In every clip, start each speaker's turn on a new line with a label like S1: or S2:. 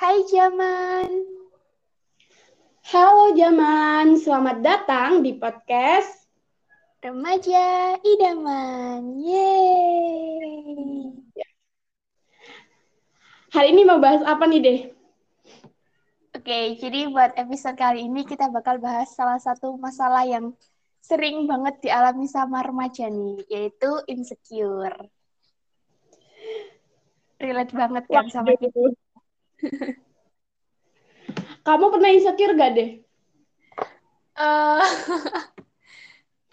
S1: Hai Jaman.
S2: Halo Jaman, selamat datang di podcast
S1: Remaja Idaman. Yeay.
S2: Hari ini mau bahas apa nih deh?
S1: Oke, jadi buat episode kali ini kita bakal bahas salah satu masalah yang sering banget dialami sama remaja nih, yaitu insecure. Relate banget kan sama kita.
S2: Kamu pernah insecure gak deh?
S1: Uh,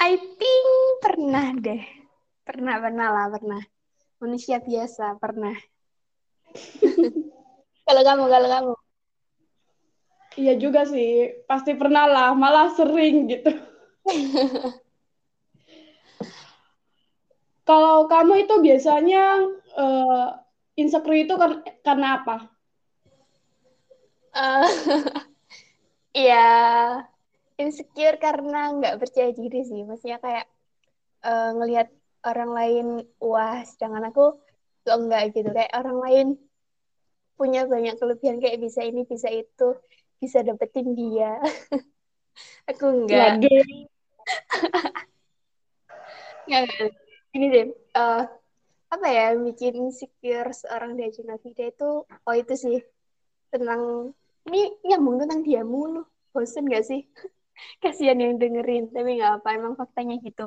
S1: I think pernah deh. Pernah, pernah lah, pernah. Manusia biasa, pernah. kalau kamu, kalau kamu?
S2: Iya juga sih, pasti pernah lah, malah sering gitu. kalau kamu itu biasanya uh, insecure itu kan karena apa?
S1: Uh, ya insecure karena nggak percaya diri sih. Maksudnya kayak uh, ngelihat orang lain wah sedangkan aku tuh enggak gitu. Kayak orang lain punya banyak kelebihan kayak bisa ini bisa itu bisa dapetin dia. Aku enggak. Nggak ini deh uh, apa ya bikin insecure seorang Deja Navida itu oh itu sih tentang ini nyambung tentang dia mulu. Bosen gak sih? Kasihan yang dengerin tapi nggak apa emang faktanya gitu.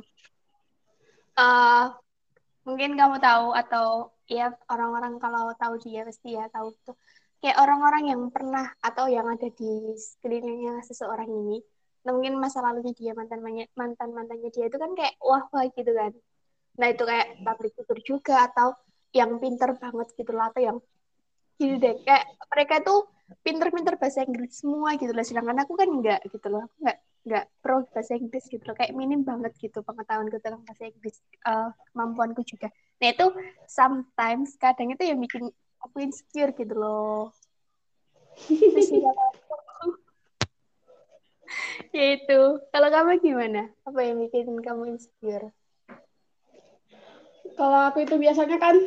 S1: Uh, mungkin kamu tahu atau ya orang-orang kalau tahu dia pasti ya tahu tuh. Kayak orang-orang yang pernah atau yang ada di sekelilingnya seseorang ini nah mungkin masa lalunya dia mantan mantan mantannya dia itu kan kayak wah wah gitu kan. Nah itu kayak public figure juga atau yang pinter banget gitu lah atau yang gitu deh. Kayak mereka tuh pinter-pinter bahasa Inggris semua gitu loh. Sedangkan aku kan enggak gitu loh. Aku enggak enggak pro bahasa Inggris gitu loh. Kayak minim banget gitu pengetahuanku tentang bahasa Inggris uh, kemampuanku juga. Nah itu sometimes kadang itu yang bikin aku insecure gitu loh. Ya itu. Kalau kamu gimana? Apa yang bikin kamu insecure?
S2: Kalau aku itu biasanya kan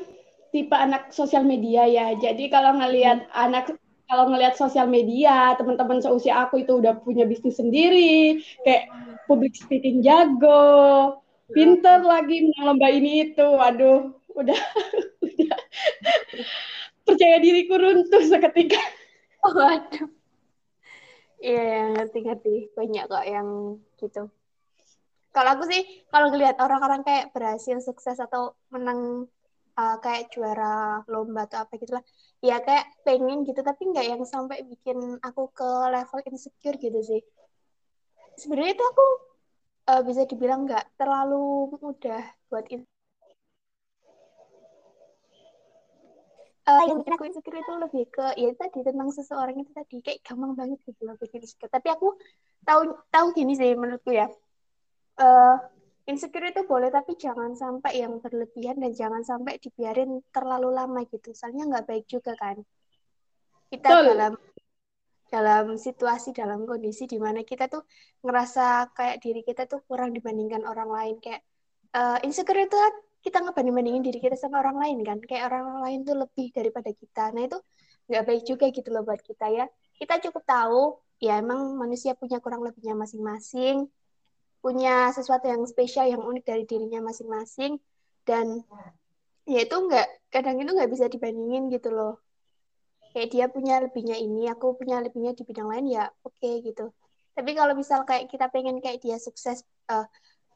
S2: tipe anak sosial media ya. Jadi kalau ngelihat hmm. anak kalau ngelihat sosial media teman-teman seusia aku itu udah punya bisnis sendiri kayak public speaking jago pinter lagi menang lomba ini itu. Waduh udah udah. Percaya diriku runtuh seketika.
S1: Oh, waduh iya ngerti-ngerti. Banyak kok yang gitu. Kalau aku sih kalau ngelihat orang-orang kayak berhasil sukses atau menang uh, kayak juara lomba atau apa gitu lah. Ya kayak pengen gitu tapi nggak yang sampai bikin aku ke level insecure gitu sih. Sebenarnya itu aku uh, bisa dibilang nggak terlalu mudah buat in uh, yang bikin aku insecure itu lebih ke ya tadi tentang seseorang itu tadi. Kayak gampang banget gitu loh bikin insecure. Tapi aku tahu tahu gini sih menurutku ya. Uh, insecure itu boleh tapi jangan sampai yang berlebihan dan jangan sampai dibiarin terlalu lama gitu. Soalnya nggak baik juga kan. Kita Betul. dalam dalam situasi dalam kondisi di mana kita tuh ngerasa kayak diri kita tuh kurang dibandingkan orang lain. Kayak uh, insecure itu kan kita ngebanding bandingin diri kita sama orang lain kan. Kayak orang lain tuh lebih daripada kita. Nah itu nggak baik juga gitu loh buat kita ya. Kita cukup tahu ya emang manusia punya kurang lebihnya masing-masing punya sesuatu yang spesial yang unik dari dirinya masing-masing. Dan ya itu nggak kadang itu nggak bisa dibandingin gitu loh. Kayak dia punya lebihnya ini aku punya lebihnya di bidang lain ya oke okay, gitu. Tapi kalau misal kayak kita pengen kayak dia sukses uh,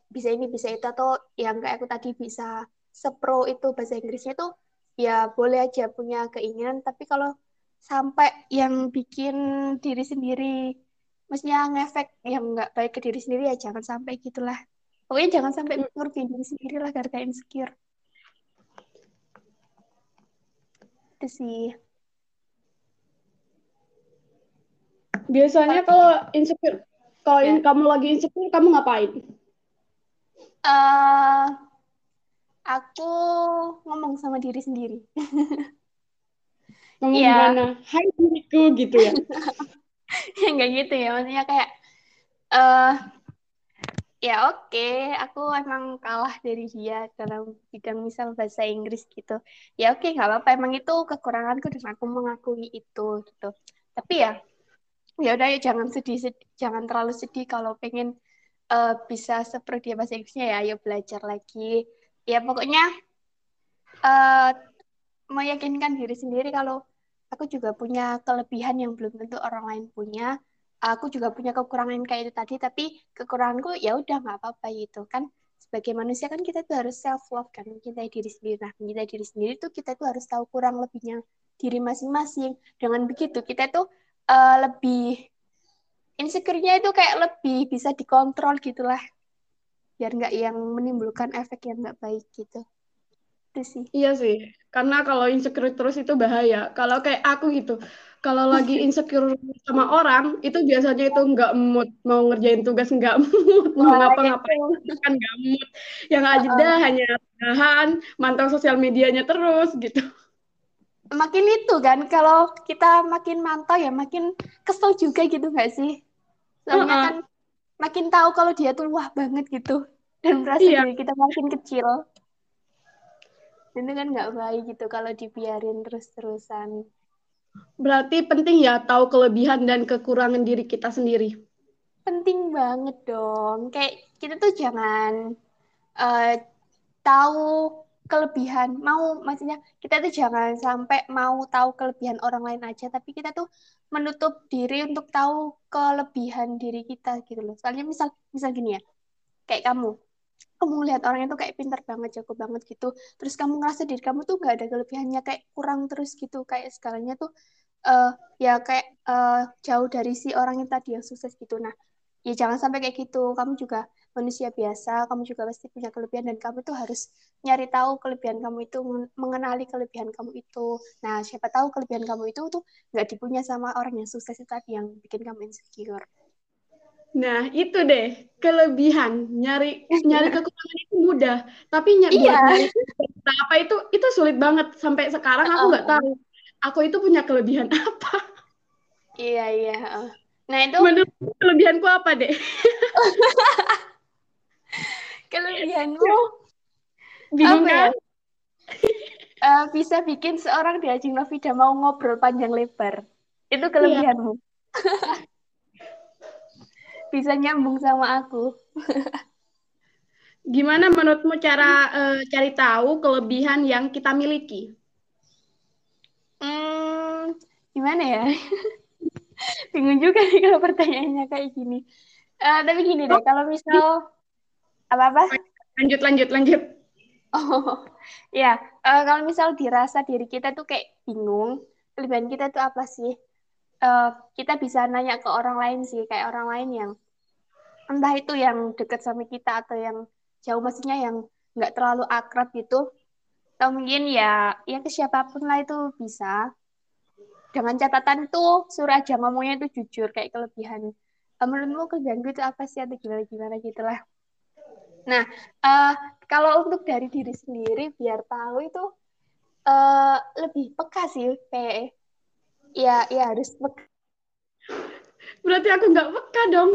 S1: bisa ini bisa itu atau yang kayak aku tadi bisa sepro itu bahasa Inggrisnya tuh ya boleh aja punya keinginan. Tapi kalau sampai yang bikin diri sendiri maksudnya ngefek yang nggak baik ke diri sendiri ya jangan sampai gitulah. Pokoknya jangan sampai ngurupin diri sendiri lah karena insecure. Itu sih.
S2: Biasanya kalau insecure kalau ya. kamu lagi insecure kamu ngapain?
S1: Uh, aku ngomong sama diri sendiri.
S2: Ngomong ya. gimana? Hai diriku gitu ya
S1: nggak gitu ya maksudnya kayak uh, ya oke, okay. aku emang kalah dari dia dalam bidang misal bahasa Inggris gitu. Ya oke, okay, nggak apa-apa. Emang itu kekuranganku dan aku mengakui itu gitu. Tapi ya, ya udah ya jangan sedih, sedih, jangan terlalu sedih kalau pengen uh, bisa seperti bahasa Inggrisnya ya. Ayo belajar lagi. Ya pokoknya uh, meyakinkan diri sendiri kalau aku juga punya kelebihan yang belum tentu orang lain punya. Aku juga punya kekurangan kayak itu tadi tapi kekuranganku ya udah nggak apa-apa gitu kan. Sebagai manusia kan kita tuh harus self love kan mencintai diri sendiri. Nah mencintai diri sendiri tuh kita tuh harus tahu kurang lebihnya diri masing-masing. Dengan begitu kita tuh uh, lebih insecure-nya itu kayak lebih bisa dikontrol gitulah. Biar nggak yang menimbulkan efek yang nggak baik gitu itu sih.
S2: Iya sih. Karena kalau insecure terus itu bahaya. Kalau kayak aku gitu kalau lagi insecure sama orang itu biasanya itu nggak mood. Mau ngerjain tugas nggak mood. Mau ngapa-ngapain kan nggak mood. Yang aja uh -uh. hanya tahan mantau sosial medianya terus gitu.
S1: Makin itu kan kalau kita makin mantau ya makin kesel juga gitu nggak sih? Soalnya uh -uh. kan makin tahu kalau dia tuh wah banget gitu. Dan merasa iya. diri kita makin kecil itu kan nggak baik gitu kalau dibiarin terus-terusan
S2: Berarti penting ya tahu kelebihan dan kekurangan diri kita sendiri.
S1: Penting banget dong. Kayak kita tuh jangan uh, tahu kelebihan. Mau maksudnya kita tuh jangan sampai mau tahu kelebihan orang lain aja, tapi kita tuh menutup diri untuk tahu kelebihan diri kita gitu loh. Soalnya misal misal gini ya. Kayak kamu, kamu lihat orang itu kayak pintar banget, jago banget gitu. Terus kamu ngerasa diri kamu tuh nggak ada kelebihannya, kayak kurang terus gitu, kayak segalanya tuh uh, ya kayak uh, jauh dari si orang yang tadi yang sukses gitu. Nah, ya jangan sampai kayak gitu. Kamu juga manusia biasa, kamu juga pasti punya kelebihan dan kamu tuh harus nyari tahu kelebihan kamu itu, mengenali kelebihan kamu itu. Nah, siapa tahu kelebihan kamu itu tuh nggak dipunya sama orang yang sukses itu tadi yang bikin kamu insecure.
S2: Nah, itu deh kelebihan. Nyari nyari kekurangan itu mudah, tapi nyari iya. nyari apa itu itu sulit banget sampai sekarang aku nggak uh. tahu aku itu punya kelebihan apa.
S1: Iya, iya. Nah, itu
S2: menurut kelebihanku apa, Dek?
S1: Kelebihanmu bingung kan? Ya? uh, bisa bikin seorang di Ajing Novida mau ngobrol panjang lebar. Itu kelebihanmu. Iya. Bisa nyambung sama aku.
S2: Gimana menurutmu cara uh, cari tahu kelebihan yang kita miliki?
S1: Hmm, gimana ya? Bingung juga nih kalau pertanyaannya kayak gini. Uh, tapi gini deh, kalau misal apa-apa?
S2: Lanjut, lanjut, lanjut.
S1: Oh, ya. Uh, kalau misal dirasa diri kita tuh kayak bingung, kelebihan kita tuh apa sih? Uh, kita bisa nanya ke orang lain sih kayak orang lain yang entah itu yang dekat sama kita atau yang jauh maksudnya yang nggak terlalu akrab gitu. Atau mungkin ya ya ke siapa pun lah itu bisa. Dengan catatan tuh suruh aja ngomongnya itu jujur kayak kelebihan. Uh, menurutmu kelebihan itu apa sih atau gimana gimana gitulah nah uh, kalau untuk dari diri sendiri biar tahu itu uh, lebih peka sih kayak Iya, iya harus peka.
S2: Berarti aku nggak peka dong.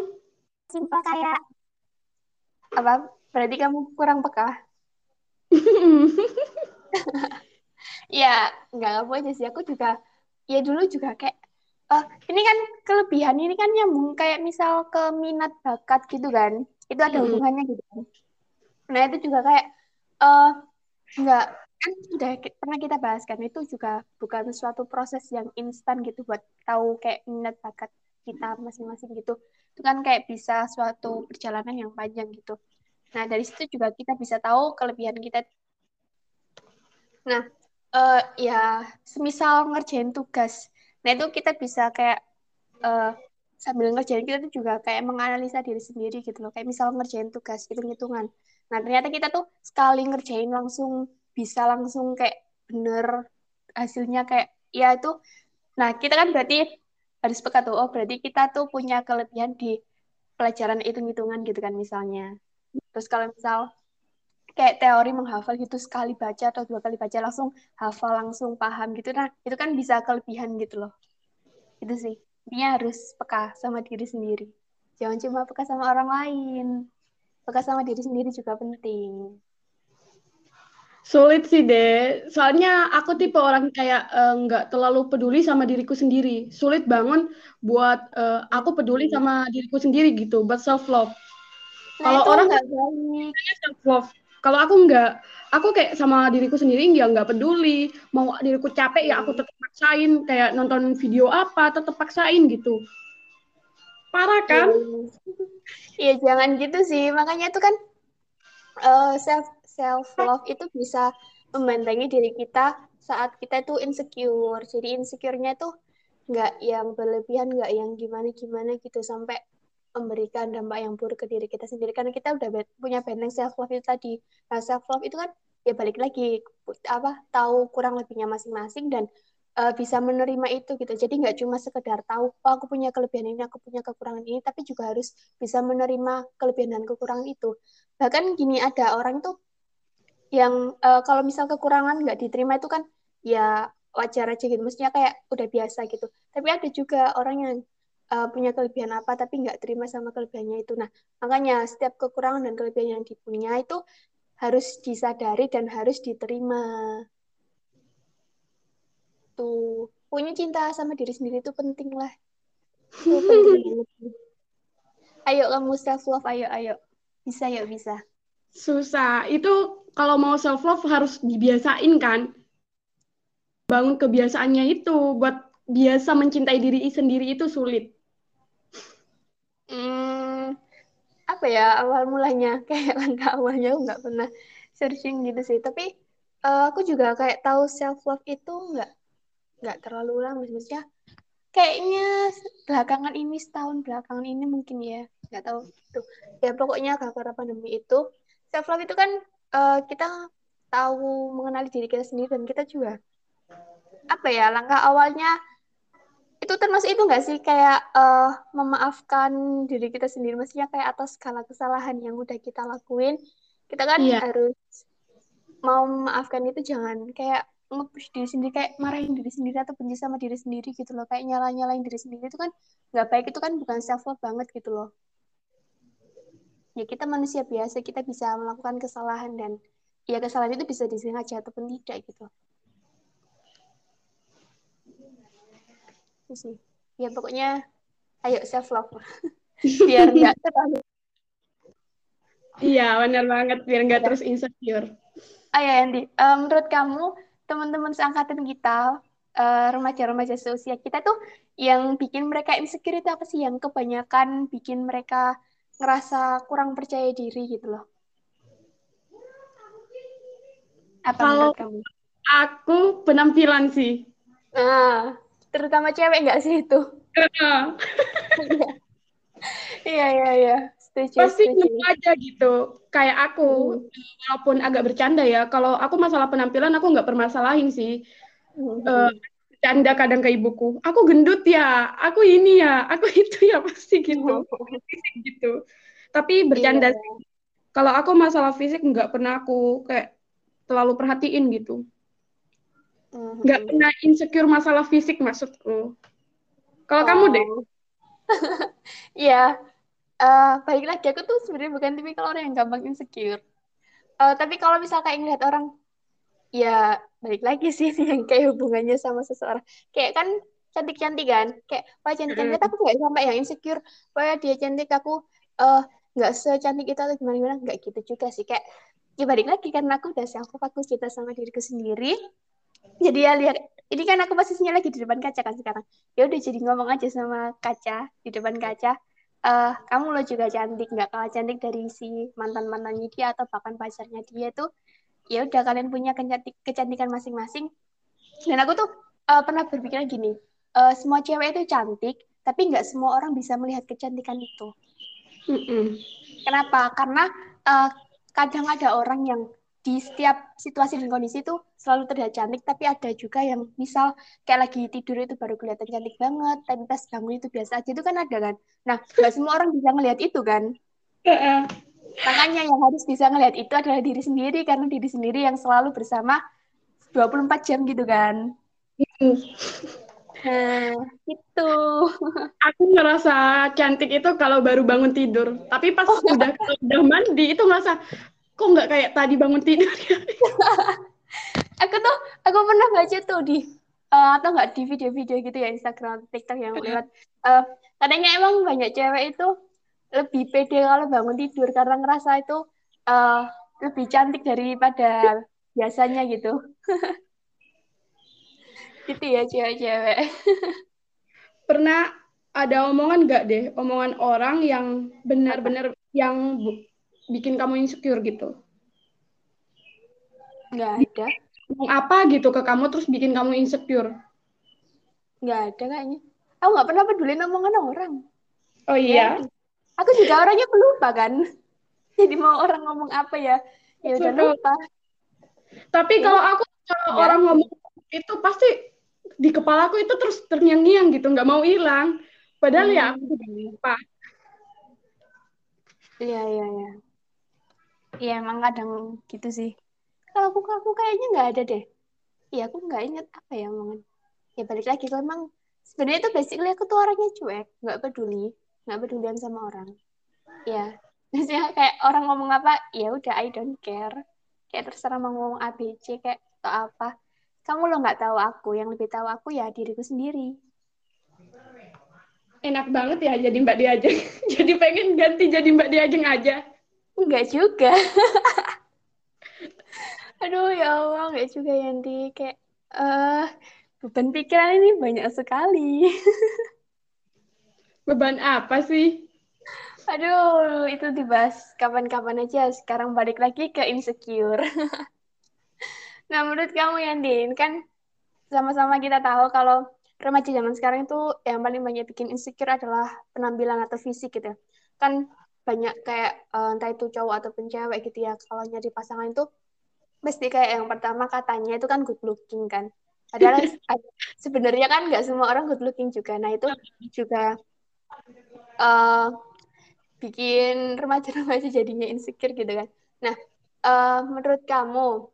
S1: Simpel kayak apa? Berarti kamu kurang peka. ya nggak apa aja sih. Aku juga ya dulu juga kayak uh, ini kan kelebihan ini kan nyambung kayak misal ke minat bakat gitu kan. Itu ada hubungannya gitu kan. Nah itu juga kayak uh, nggak kan sudah pernah kita bahas kan itu juga bukan suatu proses yang instan gitu buat tahu kayak minat bakat kita masing-masing gitu. Itu kan kayak bisa suatu perjalanan yang panjang gitu. Nah dari situ juga kita bisa tahu kelebihan kita. Nah uh, ya semisal ngerjain tugas. Nah itu kita bisa kayak uh, sambil ngerjain kita tuh juga kayak menganalisa diri sendiri gitu loh. Kayak misal ngerjain tugas hitung-hitungan. Nah ternyata kita tuh sekali ngerjain langsung bisa langsung kayak bener hasilnya kayak ya itu nah kita kan berarti harus peka tuh oh berarti kita tuh punya kelebihan di pelajaran hitung-hitungan gitu kan misalnya. Terus kalau misal kayak teori menghafal gitu sekali baca atau dua kali baca langsung hafal langsung paham gitu nah itu kan bisa kelebihan gitu loh. Itu sih intinya harus peka sama diri sendiri. Jangan cuma peka sama orang lain peka sama diri sendiri juga penting
S2: Sulit sih deh, soalnya aku tipe orang kayak eh, nggak uh, terlalu peduli sama diriku sendiri. Sulit banget buat uh, aku peduli sama diriku sendiri gitu, buat self love.
S1: Nah, Kalau orang nggak
S2: self love, kalau aku nggak, aku kayak sama diriku sendiri ya nggak peduli. Mau diriku capek ya aku tetap paksain, kayak nonton video apa tetap paksain gitu. Parah kan?
S1: Iya jangan gitu sih, makanya itu kan uh, self self love itu bisa membentengi diri kita saat kita itu insecure. Jadi insecure-nya tuh nggak yang berlebihan, nggak yang gimana-gimana gitu sampai memberikan dampak yang buruk ke diri kita sendiri karena kita udah punya benteng self love itu tadi. Nah, self love itu kan ya balik lagi apa tahu kurang lebihnya masing-masing dan uh, bisa menerima itu gitu. Jadi nggak cuma sekedar tahu, oh aku punya kelebihan ini, aku punya kekurangan ini, tapi juga harus bisa menerima kelebihan dan kekurangan itu. Bahkan gini ada orang tuh yang uh, kalau misal kekurangan nggak diterima itu kan ya wajar aja gitu. Maksudnya kayak udah biasa gitu. Tapi ada juga orang yang uh, punya kelebihan apa tapi nggak terima sama kelebihannya itu. Nah makanya setiap kekurangan dan kelebihan yang dipunya itu harus disadari dan harus diterima. Tuh punya cinta sama diri sendiri itu penting lah. Itu penting ayo kamu self love ayo ayo. Bisa yuk bisa.
S2: Susah. Itu kalau mau self love harus dibiasain kan. Bangun kebiasaannya itu buat biasa mencintai diri sendiri itu sulit.
S1: Hmm, apa ya awal mulanya kayak langkah awalnya nggak pernah searching gitu sih. Tapi uh, aku juga kayak tahu self love itu nggak nggak terlalu lama. Maksudnya kayaknya belakangan ini setahun belakangan ini mungkin ya nggak tahu. Tuh ya pokoknya gara-gara pandemi itu self love itu kan uh, kita tahu mengenali diri kita sendiri dan kita juga apa ya langkah awalnya itu termasuk itu nggak sih? Kayak uh, memaafkan diri kita sendiri maksudnya kayak atas segala kesalahan yang udah kita lakuin kita kan yeah. harus mau memaafkan itu jangan kayak ngepush diri sendiri kayak marahin diri sendiri atau benci sama diri sendiri gitu loh. Kayak nyala nyalain diri sendiri itu kan nggak baik itu kan bukan self love banget gitu loh ya kita manusia biasa kita bisa melakukan kesalahan dan ya kesalahan itu bisa disengaja ataupun tidak gitu. Itu sih. Ya pokoknya ayo self love. Biar nggak terlalu
S2: iya benar banget biar nggak ya. terus insecure.
S1: Ayo Andy um, menurut kamu teman-teman seangkatan kita uh, remaja-remaja seusia kita tuh yang bikin mereka insecure itu apa sih? Yang kebanyakan bikin mereka ngerasa kurang percaya diri gitu loh.
S2: Apa Kalau kamu? Aku penampilan sih.
S1: Nah, terutama cewek nggak sih itu? Iya, iya, iya.
S2: Setuju, Pasti setuju. aja gitu. Kayak aku, hmm. walaupun agak bercanda ya, kalau aku masalah penampilan aku nggak permasalahin sih. Hmm. Uh, canda kadang ke ibuku aku gendut ya aku ini ya aku itu ya pasti gitu gitu tapi bercanda iya. sih kalau aku masalah fisik nggak pernah aku kayak terlalu perhatiin gitu mm-hmm. nggak pernah insecure masalah fisik maksudku kalau oh. kamu deh
S1: Iya, uh, balik lagi aku tuh sebenarnya bukan tipikal orang yang gampang insecure. Uh, tapi kalau misal kayak ngeliat orang ya balik lagi sih yang kayak hubungannya sama seseorang. Kayak kan cantik cantik kan? Kayak wah cantik cantik aku nggak sampai yang insecure. Wah dia cantik aku uh, nggak secantik itu atau gimana gimana nggak gitu juga sih. Kayak ya balik lagi karena aku udah self aku cinta sama diriku sendiri. Jadi ya lihat ini kan aku posisinya lagi di depan kaca kan sekarang. Ya udah jadi ngomong aja sama kaca di depan kaca. Uh, kamu lo juga cantik. Nggak kalah cantik dari si mantan mantannya dia atau bahkan pacarnya dia tuh ya udah kalian punya kecantik kecantikan masing-masing. Dan aku tuh uh, pernah berpikir gini uh, semua cewek itu cantik tapi nggak semua orang bisa melihat kecantikan itu. Mm kenapa? Karena uh, kadang ada orang yang di setiap situasi dan kondisi itu selalu terlihat cantik tapi ada juga yang misal kayak lagi tidur itu baru kelihatan cantik banget tapi pas bangun itu biasa aja itu kan ada kan? Nah nggak semua orang bisa melihat itu kan Makanya yang harus bisa ngelihat itu adalah diri sendiri karena diri sendiri yang selalu bersama 24 jam gitu kan. Nah, itu.
S2: Aku ngerasa cantik itu kalau baru bangun tidur. Tapi pas oh. udah udah mandi itu ngerasa kok nggak kayak tadi bangun tidur ya.
S1: aku tuh aku pernah baca tuh di uh, atau nggak di video-video gitu ya Instagram, TikTok yang lewat. Uh, katanya emang banyak cewek itu lebih pede kalau bangun tidur karena ngerasa itu uh, lebih cantik daripada biasanya gitu. gitu ya cewek-cewek.
S2: Pernah ada omongan gak deh omongan orang yang benar-benar yang bikin kamu insecure gitu?
S1: Nggak ada.
S2: Ngomong apa gitu ke kamu terus bikin kamu insecure?
S1: Nggak ada kayaknya. Aku nggak pernah peduli omongan orang.
S2: Oh iya?
S1: Ya, aku juga orangnya pelupa kan? Jadi mau orang ngomong apa ya? Ya udah lupa.
S2: Tapi ya. kalau aku kalau ya. orang ngomong itu pasti di kepalaku itu terus terngiang-ngiang gitu nggak mau hilang. Padahal ya hmm. ya aku lupa.
S1: Iya iya iya. Iya emang kadang gitu sih. Kalau aku aku kayaknya nggak ada deh. Iya aku nggak inget apa ya omongan. Ya balik lagi kalau emang sebenarnya itu basically aku tuh orangnya cuek nggak peduli nggak pedulian sama orang. Ya maksudnya kayak orang ngomong apa ya udah I don't care. Kayak terserah mau ngomong ABC kayak atau apa. Kamu lo nggak tahu aku yang lebih tahu aku ya diriku sendiri.
S2: Enak banget ya jadi mbak diajeng jadi pengen ganti jadi mbak diajeng aja
S1: enggak juga. Aduh ya allah enggak juga Yanti kayak uh, beban pikiran ini banyak sekali
S2: beban apa sih
S1: aduh itu dibahas kapan-kapan aja sekarang balik lagi ke insecure Nah, menurut kamu Yandin, kan sama-sama kita tahu kalau remaja zaman sekarang itu yang paling banyak bikin insecure adalah penampilan atau fisik gitu ya. Kan banyak kayak uh, entah itu cowok atau cewek gitu ya, kalau nyari pasangan itu mesti kayak yang pertama katanya itu kan good looking kan. Padahal sebenarnya kan nggak semua orang good looking juga. Nah, itu juga uh, bikin remaja-remaja jadinya insecure gitu kan. Nah, uh, menurut kamu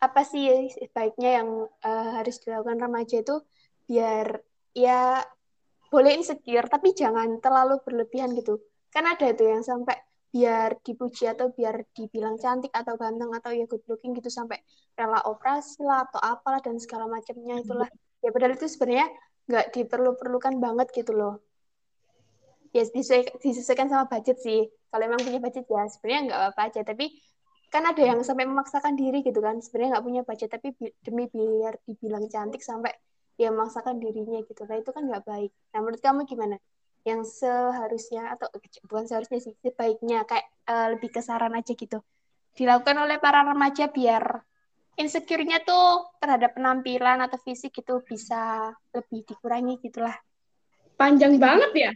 S1: apa sih baiknya yang uh, harus dilakukan remaja itu biar ya boleh insecure tapi jangan terlalu berlebihan gitu? Kan ada itu yang sampai biar dipuji atau biar dibilang cantik atau ganteng atau ya good looking gitu sampai rela operasi lah atau apalah dan segala macamnya itulah. Ya padahal itu sebenarnya nggak diperlu-perlukan banget gitu loh ya disesuaikan sama budget sih. Kalau emang punya budget ya sebenarnya nggak apa-apa aja. Tapi kan ada yang sampai memaksakan diri gitu kan. Sebenarnya nggak punya budget tapi bi demi biar dibilang cantik sampai dia memaksakan dirinya gitu. Nah itu kan nggak baik. Nah menurut kamu gimana? Yang seharusnya atau bukan seharusnya sih sebaiknya kayak uh, lebih kesaran aja gitu. Dilakukan oleh para remaja biar insecure-nya tuh terhadap penampilan atau fisik itu bisa lebih dikurangi gitulah.
S2: Panjang banget ya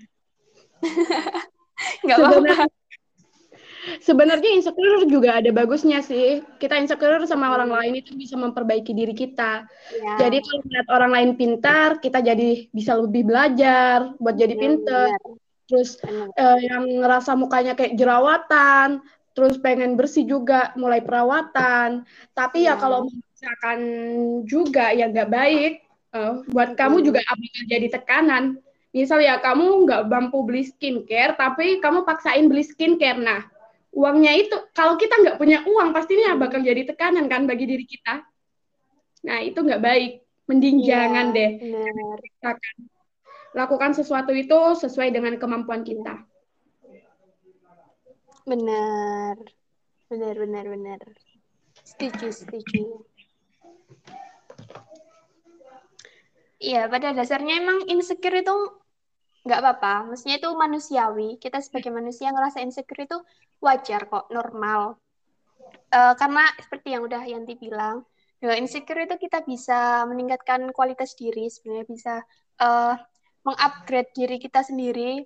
S1: nggak apa-apa
S2: Sebenarnya insecure juga ada bagusnya sih. Kita insecure sama orang hmm. lain itu bisa memperbaiki diri kita. Ya. Jadi kalau melihat orang lain pintar, kita jadi bisa lebih belajar buat jadi ya, pintar. Terus uh, yang ngerasa mukanya kayak jerawatan, terus pengen bersih juga, mulai perawatan. Tapi ya, ya kalau misalkan juga ya nggak baik, uh, buat hmm. kamu juga akan jadi tekanan. Misal ya kamu nggak mampu beli skincare, tapi kamu paksain beli skincare. Nah, uangnya itu kalau kita nggak punya uang pastinya bakal jadi tekanan kan bagi diri kita. Nah itu nggak baik. Mending ya, jangan deh. benar. lakukan sesuatu itu sesuai dengan kemampuan kita.
S1: Benar. Benar benar benar. Setuju setuju. Iya, pada dasarnya emang insecure itu nggak apa-apa. Maksudnya itu manusiawi. Kita sebagai manusia ngerasa insecure itu wajar kok, normal. Uh, karena seperti yang udah Yanti bilang, dengan insecure itu kita bisa meningkatkan kualitas diri, sebenarnya bisa uh, mengupgrade diri kita sendiri.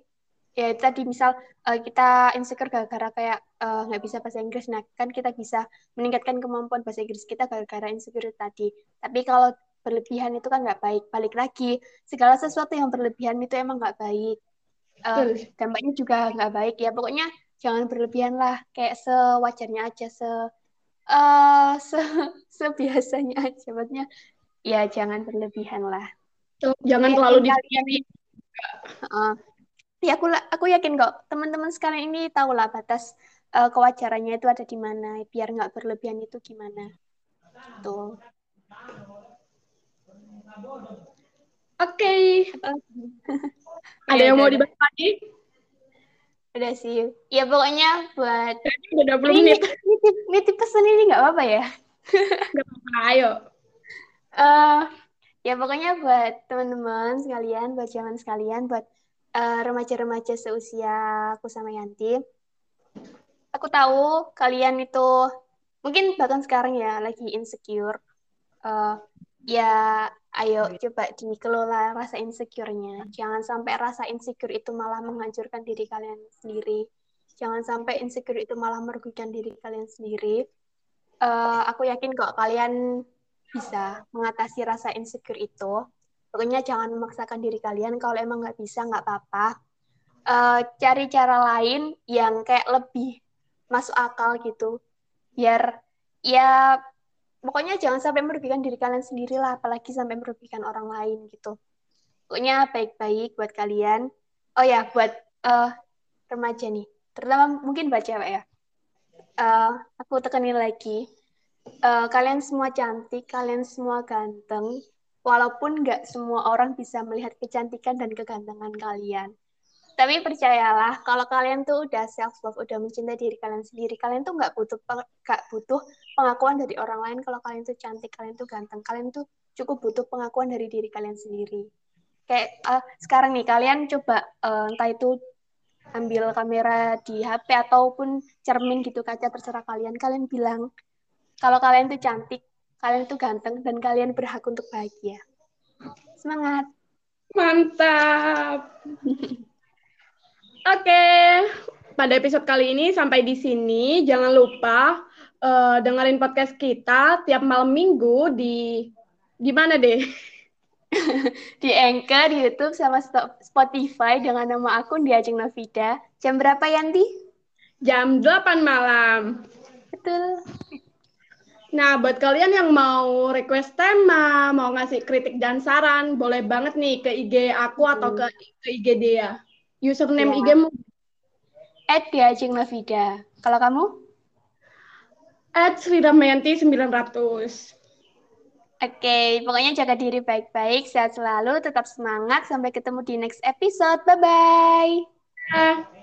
S1: Ya tadi misal uh, kita insecure gara-gara kayak nggak uh, bisa bahasa Inggris, nah kan kita bisa meningkatkan kemampuan bahasa Inggris kita gara-gara insecure tadi. Tapi kalau berlebihan itu kan nggak baik. Balik lagi, segala sesuatu yang berlebihan itu emang nggak baik. Uh, dampaknya juga nggak baik ya. Pokoknya jangan berlebihan lah. Kayak sewajarnya aja, se uh, se sebiasanya aja. Maksudnya ya jangan berlebihan lah.
S2: Jangan terlalu di
S1: uh, ya aku aku yakin kok teman-teman sekalian ini tahu lah batas uh, kewajarannya itu ada di mana biar nggak berlebihan itu gimana tuh
S2: Oke.
S1: Oh.
S2: Ada yang
S1: udah,
S2: mau dibahas lagi?
S1: Udah sih. Ya pokoknya buat
S2: Udah 20
S1: ini
S2: menit.
S1: nitip, nitip pesan ini nggak apa-apa ya.
S2: Gak apa-apa, ayo.
S1: Eh ya pokoknya buat teman-teman sekalian, buat jangan sekalian, buat eh, remaja-remaja seusia aku sama Yanti. Aku tahu kalian itu mungkin bahkan sekarang ya lagi insecure. Eh, ya ayo coba dikelola rasa insecure-nya. Jangan sampai rasa insecure itu malah menghancurkan diri kalian sendiri. Jangan sampai insecure itu malah merugikan diri kalian sendiri. Eh, aku yakin kok kalian bisa mengatasi rasa insecure itu. Pokoknya jangan memaksakan diri kalian. Kalau emang nggak bisa, nggak apa-apa. Eh, cari cara lain yang kayak lebih masuk akal gitu. Biar ya pokoknya jangan sampai merugikan diri kalian sendiri lah, apalagi sampai merugikan orang lain gitu. Pokoknya baik-baik buat kalian. Oh ya, buat eh, remaja nih, terutama mungkin buat cewek ya. Eh, aku tekanin lagi, Eh, kalian semua cantik, kalian semua ganteng, walaupun nggak semua orang bisa melihat kecantikan dan kegantengan kalian. Tapi percayalah, kalau kalian tuh udah self love, udah mencintai diri kalian sendiri, kalian tuh nggak butuh nggak butuh pengakuan dari orang lain kalau kalian tuh cantik, kalian tuh ganteng, kalian tuh cukup butuh pengakuan dari diri kalian sendiri. Kayak eh, sekarang nih, kalian coba eh, entah itu ambil kamera di HP ataupun cermin gitu kaca terserah kalian, kalian bilang kalau kalian tuh cantik, kalian tuh ganteng, dan kalian berhak untuk bahagia. Semangat!
S2: Mantap. Oke, pada episode kali ini sampai di sini. Jangan lupa eh, dengerin podcast kita tiap malam minggu di di mana deh?
S1: Di Anchor, di YouTube, sama Spotify dengan nama akun di Ajeng Novida. Jam berapa, Yanti?
S2: Jam 8 malam.
S1: Betul.
S2: Nah, buat kalian yang mau request tema, mau ngasih kritik dan saran, boleh banget nih ke IG aku atau ke, ke IG dia. Username
S1: Iya.
S2: IG-mu
S1: At di Ajeng Novida. Kalau kamu?
S2: at Sridamayanti 900.
S1: Oke, pokoknya jaga diri baik-baik, sehat selalu, tetap semangat. Sampai ketemu di next episode. Bye-bye.